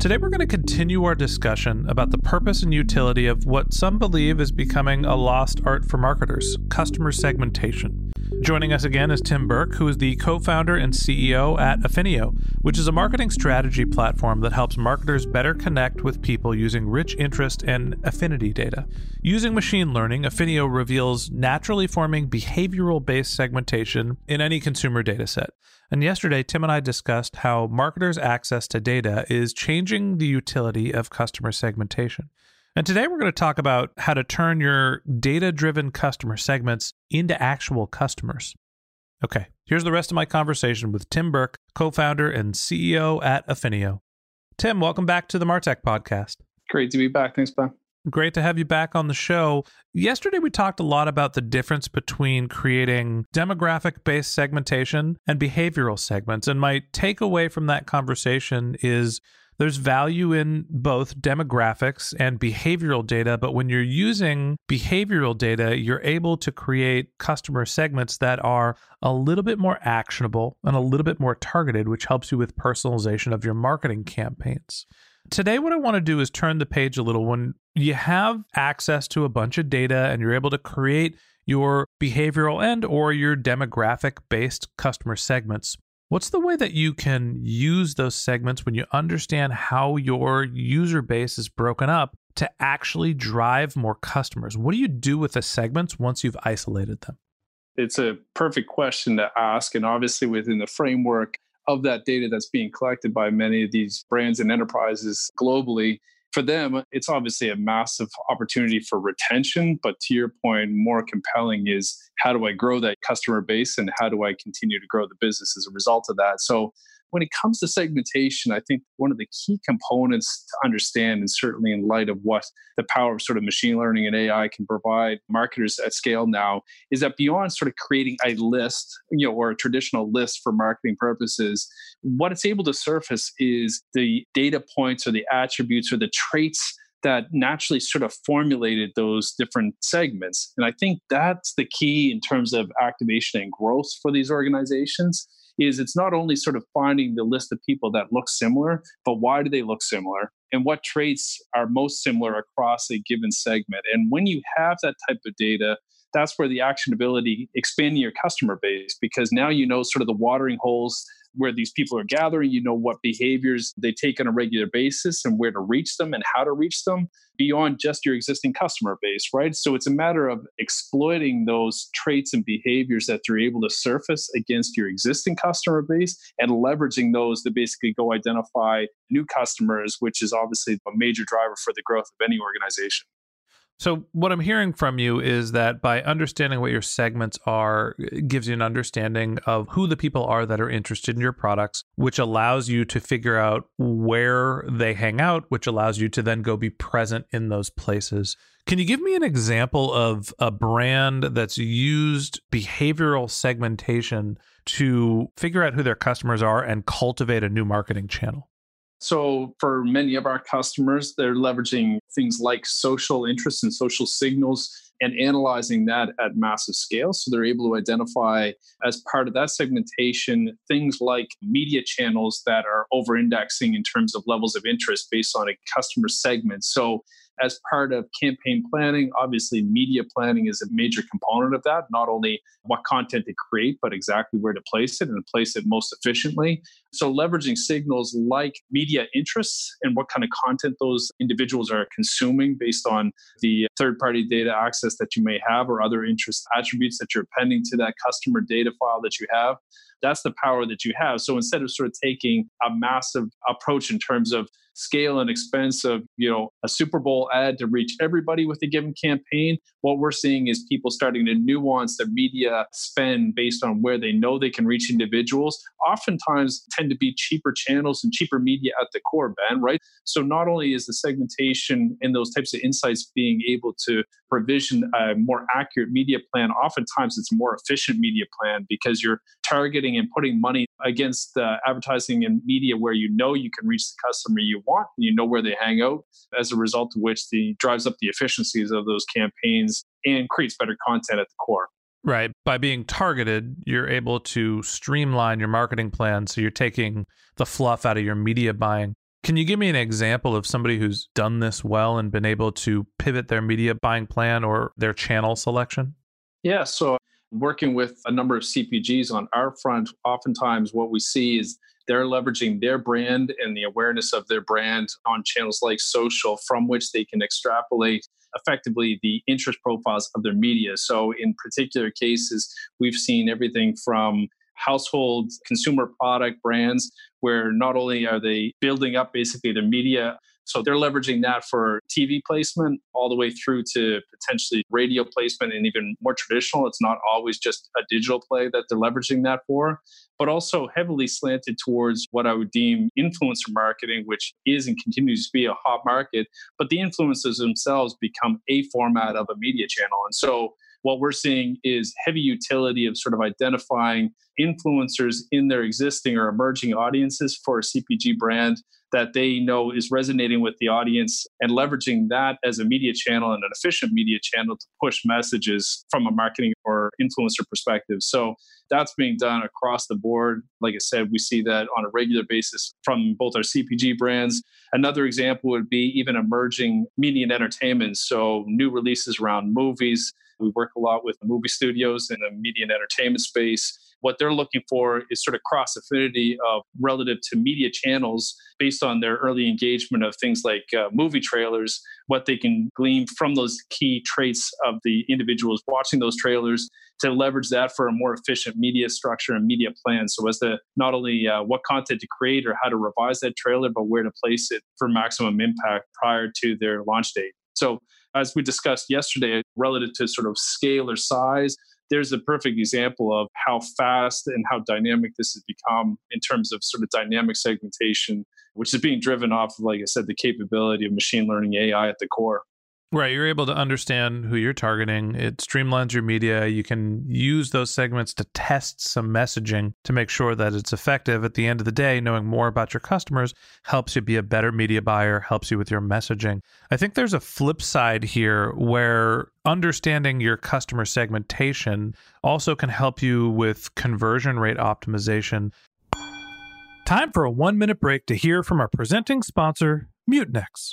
Today we're going to continue our discussion about the purpose and utility of what some believe is becoming a lost art for marketers customer segmentation. Joining us again is Tim Burke, who is the co founder and CEO at Affinio, which is a marketing strategy platform that helps marketers better connect with people using rich interest and affinity data. Using machine learning, Affinio reveals naturally forming behavioral based segmentation in any consumer data set. And yesterday, Tim and I discussed how marketers' access to data is changing the utility of customer segmentation. And today we're going to talk about how to turn your data driven customer segments into actual customers. Okay, here's the rest of my conversation with Tim Burke, co founder and CEO at Affinio. Tim, welcome back to the Martech podcast. Great to be back. Thanks, Ben. Great to have you back on the show. Yesterday, we talked a lot about the difference between creating demographic based segmentation and behavioral segments. And my takeaway from that conversation is there's value in both demographics and behavioral data, but when you're using behavioral data, you're able to create customer segments that are a little bit more actionable and a little bit more targeted, which helps you with personalization of your marketing campaigns. Today, what I want to do is turn the page a little. When you have access to a bunch of data and you're able to create your behavioral and or your demographic based customer segments, what's the way that you can use those segments when you understand how your user base is broken up to actually drive more customers? What do you do with the segments once you've isolated them? It's a perfect question to ask. And obviously, within the framework of that data that's being collected by many of these brands and enterprises globally, for them, it's obviously a massive opportunity for retention. But to your point, more compelling is how do I grow that customer base and how do I continue to grow the business as a result of that? So when it comes to segmentation, I think one of the key components to understand, and certainly in light of what the power of sort of machine learning and AI can provide marketers at scale now, is that beyond sort of creating a list, you know, or a traditional list for marketing purposes, what it's able to surface is the data points or the attributes or the traits that naturally sort of formulated those different segments. And I think that's the key in terms of activation and growth for these organizations is it's not only sort of finding the list of people that look similar, but why do they look similar? And what traits are most similar across a given segment? And when you have that type of data, that's where the actionability expanding your customer base because now you know sort of the watering holes where these people are gathering, you know what behaviors they take on a regular basis and where to reach them and how to reach them beyond just your existing customer base, right? So it's a matter of exploiting those traits and behaviors that you're able to surface against your existing customer base and leveraging those to basically go identify new customers, which is obviously a major driver for the growth of any organization. So, what I'm hearing from you is that by understanding what your segments are, gives you an understanding of who the people are that are interested in your products, which allows you to figure out where they hang out, which allows you to then go be present in those places. Can you give me an example of a brand that's used behavioral segmentation to figure out who their customers are and cultivate a new marketing channel? So, for many of our customers, they're leveraging things like social interests and social signals and analyzing that at massive scale. So, they're able to identify, as part of that segmentation, things like media channels that are over indexing in terms of levels of interest based on a customer segment. So, as part of campaign planning, obviously media planning is a major component of that. Not only what content to create, but exactly where to place it and place it most efficiently. So, leveraging signals like media interests and what kind of content those individuals are consuming based on the third party data access that you may have or other interest attributes that you're appending to that customer data file that you have. That's the power that you have. So instead of sort of taking a massive approach in terms of scale and expense of you know a super bowl ad to reach everybody with a given campaign what we're seeing is people starting to nuance their media spend based on where they know they can reach individuals oftentimes tend to be cheaper channels and cheaper media at the core ben right? So not only is the segmentation and those types of insights being able to provision a more accurate media plan oftentimes it's a more efficient media plan because you're targeting and putting money against uh, advertising and media where you know you can reach the customer you want and you know where they hang out as a result of which the drives up the efficiencies of those campaigns and creates better content at the core Right. By being targeted, you're able to streamline your marketing plan. So you're taking the fluff out of your media buying. Can you give me an example of somebody who's done this well and been able to pivot their media buying plan or their channel selection? Yeah. So working with a number of CPGs on our front, oftentimes what we see is they're leveraging their brand and the awareness of their brand on channels like social, from which they can extrapolate effectively the interest profiles of their media. So, in particular cases, we've seen everything from household consumer product brands where not only are they building up basically their media so they're leveraging that for TV placement all the way through to potentially radio placement and even more traditional. It's not always just a digital play that they're leveraging that for, but also heavily slanted towards what I would deem influencer marketing, which is and continues to be a hot market. But the influencers themselves become a format of a media channel. And so what we're seeing is heavy utility of sort of identifying influencers in their existing or emerging audiences for a CPG brand that they know is resonating with the audience and leveraging that as a media channel and an efficient media channel to push messages from a marketing or influencer perspective. So that's being done across the board. Like I said, we see that on a regular basis from both our CPG brands. Another example would be even emerging media and entertainment. So new releases around movies. We work a lot with the movie studios in the media and entertainment space what they're looking for is sort of cross affinity of relative to media channels based on their early engagement of things like uh, movie trailers, what they can glean from those key traits of the individuals watching those trailers to leverage that for a more efficient media structure and media plan. So as to not only uh, what content to create or how to revise that trailer, but where to place it for maximum impact prior to their launch date. So as we discussed yesterday, relative to sort of scale or size, there's a perfect example of how fast and how dynamic this has become in terms of sort of dynamic segmentation, which is being driven off of, like I said, the capability of machine learning AI at the core. Right. You're able to understand who you're targeting. It streamlines your media. You can use those segments to test some messaging to make sure that it's effective. At the end of the day, knowing more about your customers helps you be a better media buyer, helps you with your messaging. I think there's a flip side here where understanding your customer segmentation also can help you with conversion rate optimization. Time for a one minute break to hear from our presenting sponsor, Mutinex.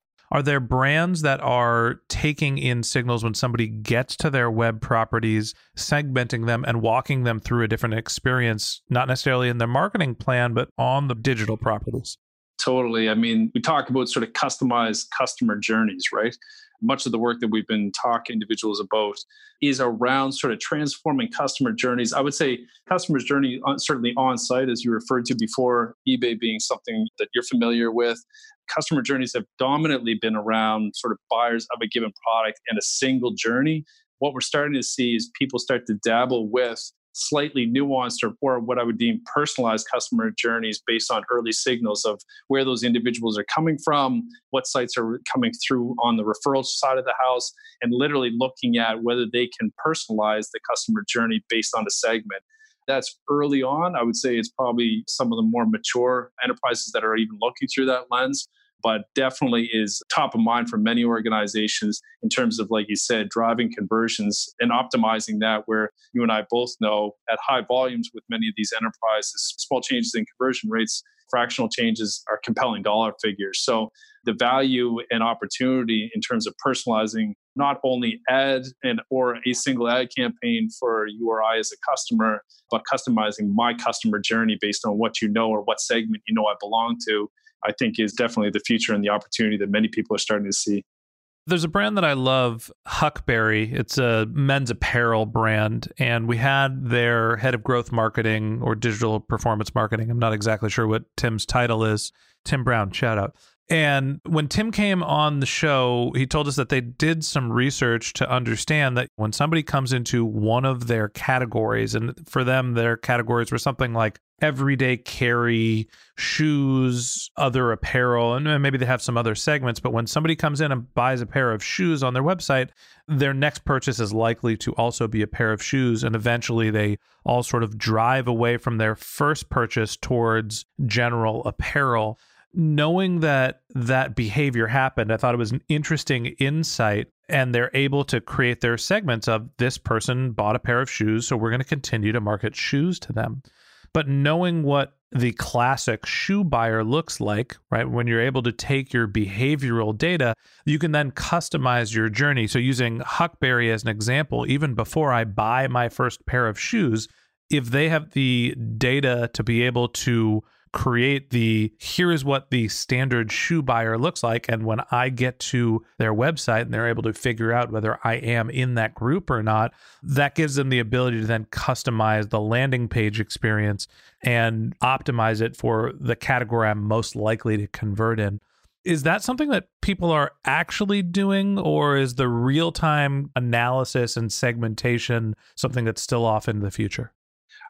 Are there brands that are taking in signals when somebody gets to their web properties, segmenting them and walking them through a different experience, not necessarily in their marketing plan, but on the digital properties? Totally. I mean, we talk about sort of customized customer journeys, right? Much of the work that we've been talking individuals about is around sort of transforming customer journeys. I would say customer journey certainly on site, as you referred to before, eBay being something that you're familiar with customer journeys have dominantly been around sort of buyers of a given product and a single journey. What we're starting to see is people start to dabble with slightly nuanced or, or what I would deem personalized customer journeys based on early signals of where those individuals are coming from, what sites are coming through on the referral side of the house, and literally looking at whether they can personalize the customer journey based on a segment. That's early on. I would say it's probably some of the more mature enterprises that are even looking through that lens but definitely is top of mind for many organizations in terms of, like you said, driving conversions and optimizing that. Where you and I both know at high volumes with many of these enterprises, small changes in conversion rates, fractional changes are compelling dollar figures. So the value and opportunity in terms of personalizing not only ad and or a single ad campaign for you or I as a customer, but customizing my customer journey based on what you know or what segment you know I belong to I think is definitely the future and the opportunity that many people are starting to see. There's a brand that I love, Huckberry. It's a men's apparel brand. And we had their head of growth marketing or digital performance marketing. I'm not exactly sure what Tim's title is. Tim Brown, shout out. And when Tim came on the show, he told us that they did some research to understand that when somebody comes into one of their categories, and for them, their categories were something like everyday carry, shoes, other apparel, and maybe they have some other segments. But when somebody comes in and buys a pair of shoes on their website, their next purchase is likely to also be a pair of shoes. And eventually they all sort of drive away from their first purchase towards general apparel knowing that that behavior happened, I thought it was an interesting insight. And they're able to create their segments of this person bought a pair of shoes, so we're going to continue to market shoes to them. But knowing what the classic shoe buyer looks like, right? When you're able to take your behavioral data, you can then customize your journey. So, using Huckberry as an example, even before I buy my first pair of shoes, if they have the data to be able to create the here is what the standard shoe buyer looks like. And when I get to their website and they're able to figure out whether I am in that group or not, that gives them the ability to then customize the landing page experience and optimize it for the category I'm most likely to convert in. Is that something that people are actually doing, or is the real time analysis and segmentation something that's still off in the future?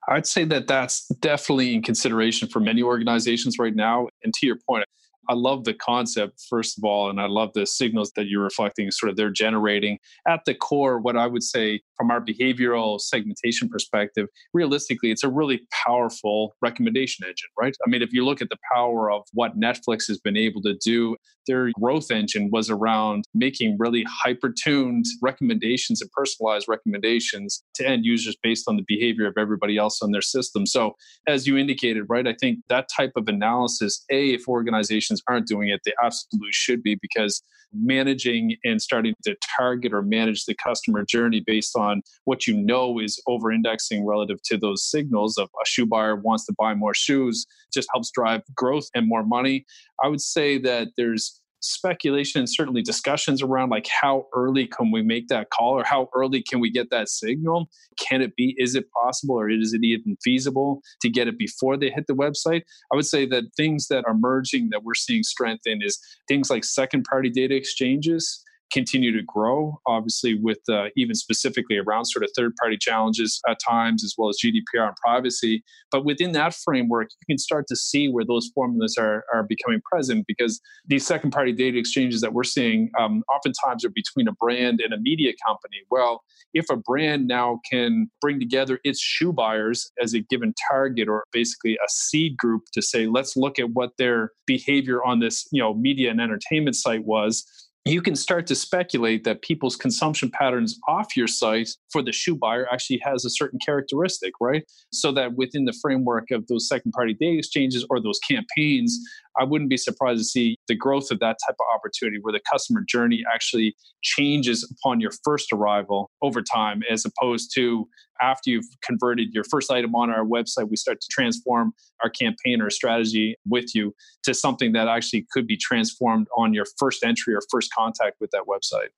I'd say that that's definitely in consideration for many organizations right now. And to your point, I love the concept, first of all, and I love the signals that you're reflecting, sort of they're generating. At the core, what I would say from our behavioral segmentation perspective, realistically, it's a really powerful recommendation engine, right? I mean, if you look at the power of what Netflix has been able to do, their growth engine was around making really hyper tuned recommendations and personalized recommendations to end users based on the behavior of everybody else on their system. So, as you indicated, right, I think that type of analysis, A, if organizations aren't doing it, they absolutely should be because managing and starting to target or manage the customer journey based on what you know is over indexing relative to those signals of a shoe buyer wants to buy more shoes just helps drive growth and more money. I would say that there's speculation and certainly discussions around like how early can we make that call or how early can we get that signal? Can it be, is it possible or is it even feasible to get it before they hit the website? I would say that things that are merging that we're seeing strength in is things like second party data exchanges continue to grow, obviously, with uh, even specifically around sort of third party challenges at times, as well as GDPR and privacy. But within that framework, you can start to see where those formulas are, are becoming present because these second party data exchanges that we're seeing um, oftentimes are between a brand and a media company. Well, if a brand now can bring together its shoe buyers as a given target or basically a seed group to say, let's look at what their behavior on this you know media and entertainment site was you can start to speculate that people's consumption patterns off your site for the shoe buyer actually has a certain characteristic, right? So that within the framework of those second party data exchanges or those campaigns, I wouldn't be surprised to see the growth of that type of opportunity where the customer journey actually changes upon your first arrival over time, as opposed to after you've converted your first item on our website, we start to transform our campaign or strategy with you to something that actually could be transformed on your first entry or first contact with that website.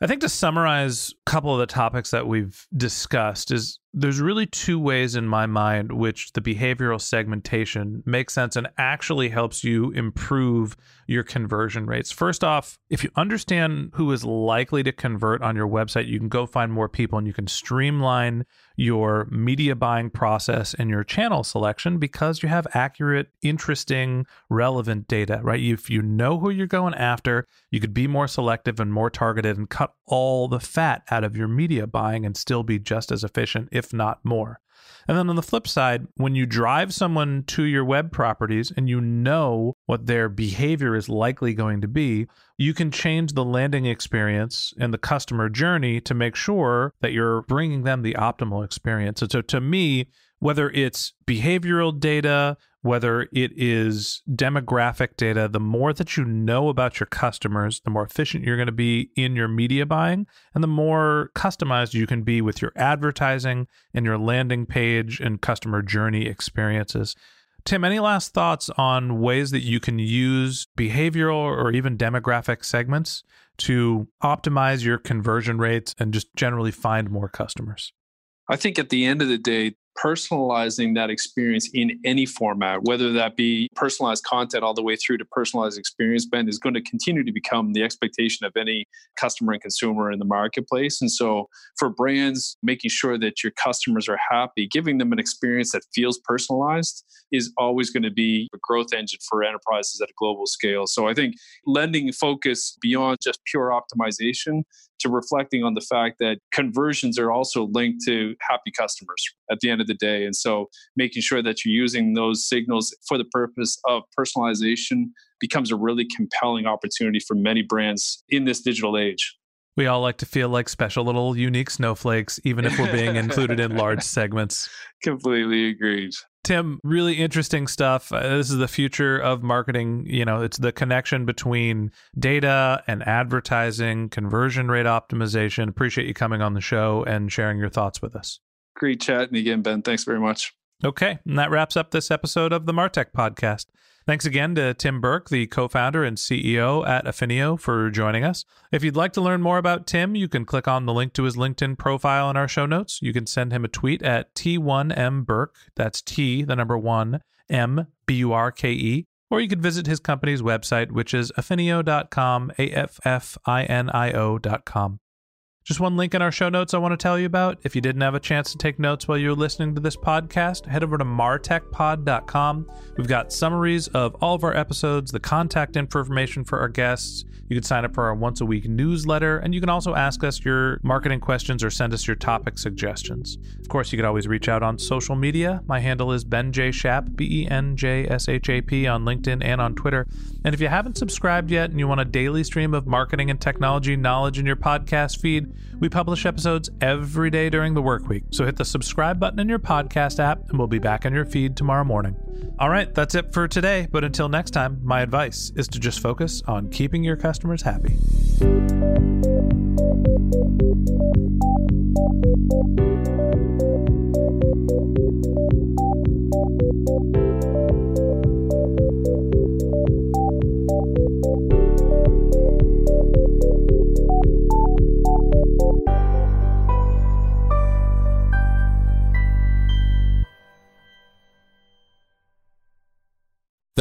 I think to summarize a couple of the topics that we've discussed is there's really two ways in my mind which the behavioral segmentation makes sense and actually helps you improve your conversion rates. First off, if you understand who is likely to convert on your website, you can go find more people and you can streamline your media buying process and your channel selection because you have accurate, interesting, relevant data, right? If you know who you're going after, you could be more selective and more targeted and cut all the fat out of your media buying and still be just as efficient, if not more. And then on the flip side, when you drive someone to your web properties and you know what their behavior is likely going to be, you can change the landing experience and the customer journey to make sure that you're bringing them the optimal experience. And so to me, whether it's behavioral data, whether it is demographic data, the more that you know about your customers, the more efficient you're going to be in your media buying, and the more customized you can be with your advertising and your landing page and customer journey experiences. Tim, any last thoughts on ways that you can use behavioral or even demographic segments to optimize your conversion rates and just generally find more customers? I think at the end of the day, personalizing that experience in any format, whether that be personalized content all the way through to personalized experience, Ben, is going to continue to become the expectation of any customer and consumer in the marketplace. And so for brands, making sure that your customers are happy, giving them an experience that feels personalized is always going to be a growth engine for enterprises at a global scale. So I think lending focus beyond just pure optimization to reflecting on the fact that conversions are also linked to happy customers at the end of the day. And so making sure that you're using those signals for the purpose of personalization becomes a really compelling opportunity for many brands in this digital age. We all like to feel like special little unique snowflakes, even if we're being included in large segments. Completely agreed. Tim, really interesting stuff. Uh, this is the future of marketing. You know, it's the connection between data and advertising, conversion rate optimization. Appreciate you coming on the show and sharing your thoughts with us. Great chatting again, Ben. Thanks very much. Okay. And that wraps up this episode of the Martech podcast. Thanks again to Tim Burke, the co founder and CEO at Affinio, for joining us. If you'd like to learn more about Tim, you can click on the link to his LinkedIn profile in our show notes. You can send him a tweet at T1M Burke. That's T, the number one, M, B U R K E. Or you could visit his company's website, which is affinio.com, A F F I N I O.com. Just one link in our show notes I want to tell you about. If you didn't have a chance to take notes while you were listening to this podcast, head over to martechpod.com. We've got summaries of all of our episodes, the contact information for our guests. You can sign up for our once a week newsletter, and you can also ask us your marketing questions or send us your topic suggestions. Of course, you can always reach out on social media. My handle is Ben J. Shap, B E N J S H A P, on LinkedIn and on Twitter. And if you haven't subscribed yet and you want a daily stream of marketing and technology knowledge in your podcast feed, we publish episodes every day during the work week, so hit the subscribe button in your podcast app and we'll be back on your feed tomorrow morning. All right, that's it for today, but until next time, my advice is to just focus on keeping your customers happy.